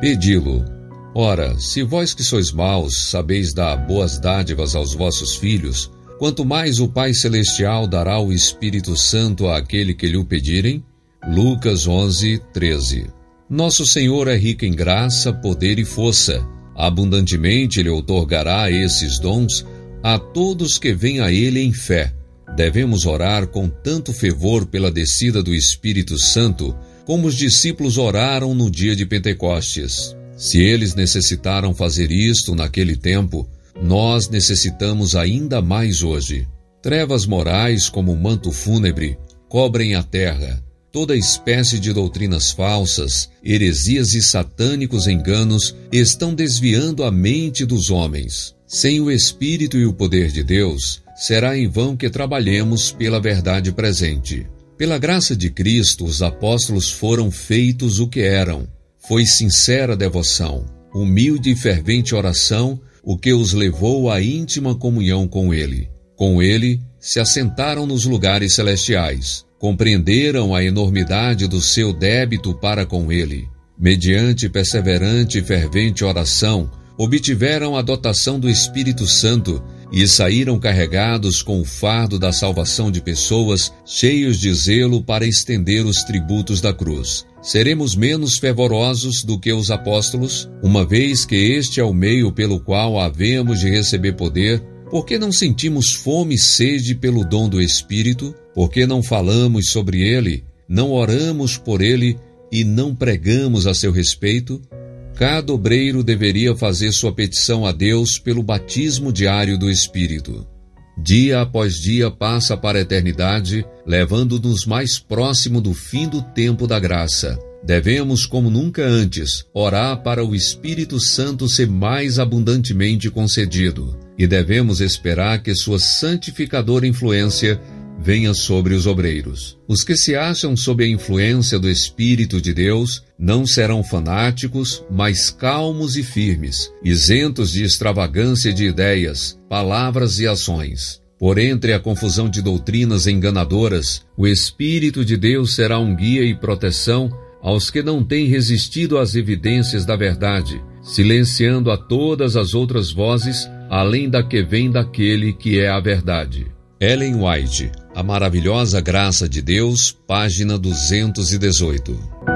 Pedi-lo. Ora, se vós que sois maus sabeis dar boas dádivas aos vossos filhos, quanto mais o Pai Celestial dará o Espírito Santo àquele que lhe o pedirem? Lucas 11, 13. Nosso Senhor é rico em graça, poder e força. Abundantemente Ele outorgará esses dons a todos que vêm a Ele em fé. Devemos orar com tanto fervor pela descida do Espírito Santo, como os discípulos oraram no dia de Pentecostes. Se eles necessitaram fazer isto naquele tempo, nós necessitamos ainda mais hoje. Trevas morais, como um manto fúnebre, cobrem a terra toda espécie de doutrinas falsas, heresias e satânicos enganos estão desviando a mente dos homens. Sem o Espírito e o poder de Deus, será em vão que trabalhemos pela verdade presente. Pela graça de Cristo, os apóstolos foram feitos o que eram. Foi sincera devoção, humilde e fervente oração o que os levou à íntima comunhão com Ele. Com Ele, se assentaram nos lugares celestiais compreenderam a enormidade do seu débito para com ele. Mediante perseverante e fervente oração, obtiveram a dotação do Espírito Santo e saíram carregados com o fardo da salvação de pessoas, cheios de zelo para estender os tributos da cruz. Seremos menos fervorosos do que os apóstolos, uma vez que este é o meio pelo qual havemos de receber poder por que não sentimos fome e sede pelo dom do Espírito? Por que não falamos sobre ele, não oramos por ele e não pregamos a seu respeito? Cada obreiro deveria fazer sua petição a Deus pelo batismo diário do Espírito. Dia após dia passa para a eternidade, levando-nos mais próximo do fim do tempo da graça. Devemos, como nunca antes, orar para o Espírito Santo ser mais abundantemente concedido e devemos esperar que sua santificadora influência venha sobre os obreiros. Os que se acham sob a influência do Espírito de Deus não serão fanáticos, mas calmos e firmes, isentos de extravagância de ideias, palavras e ações. Por entre a confusão de doutrinas enganadoras, o Espírito de Deus será um guia e proteção aos que não têm resistido às evidências da verdade, silenciando a todas as outras vozes além da que vem daquele que é a verdade. Ellen White, A Maravilhosa Graça de Deus, página 218.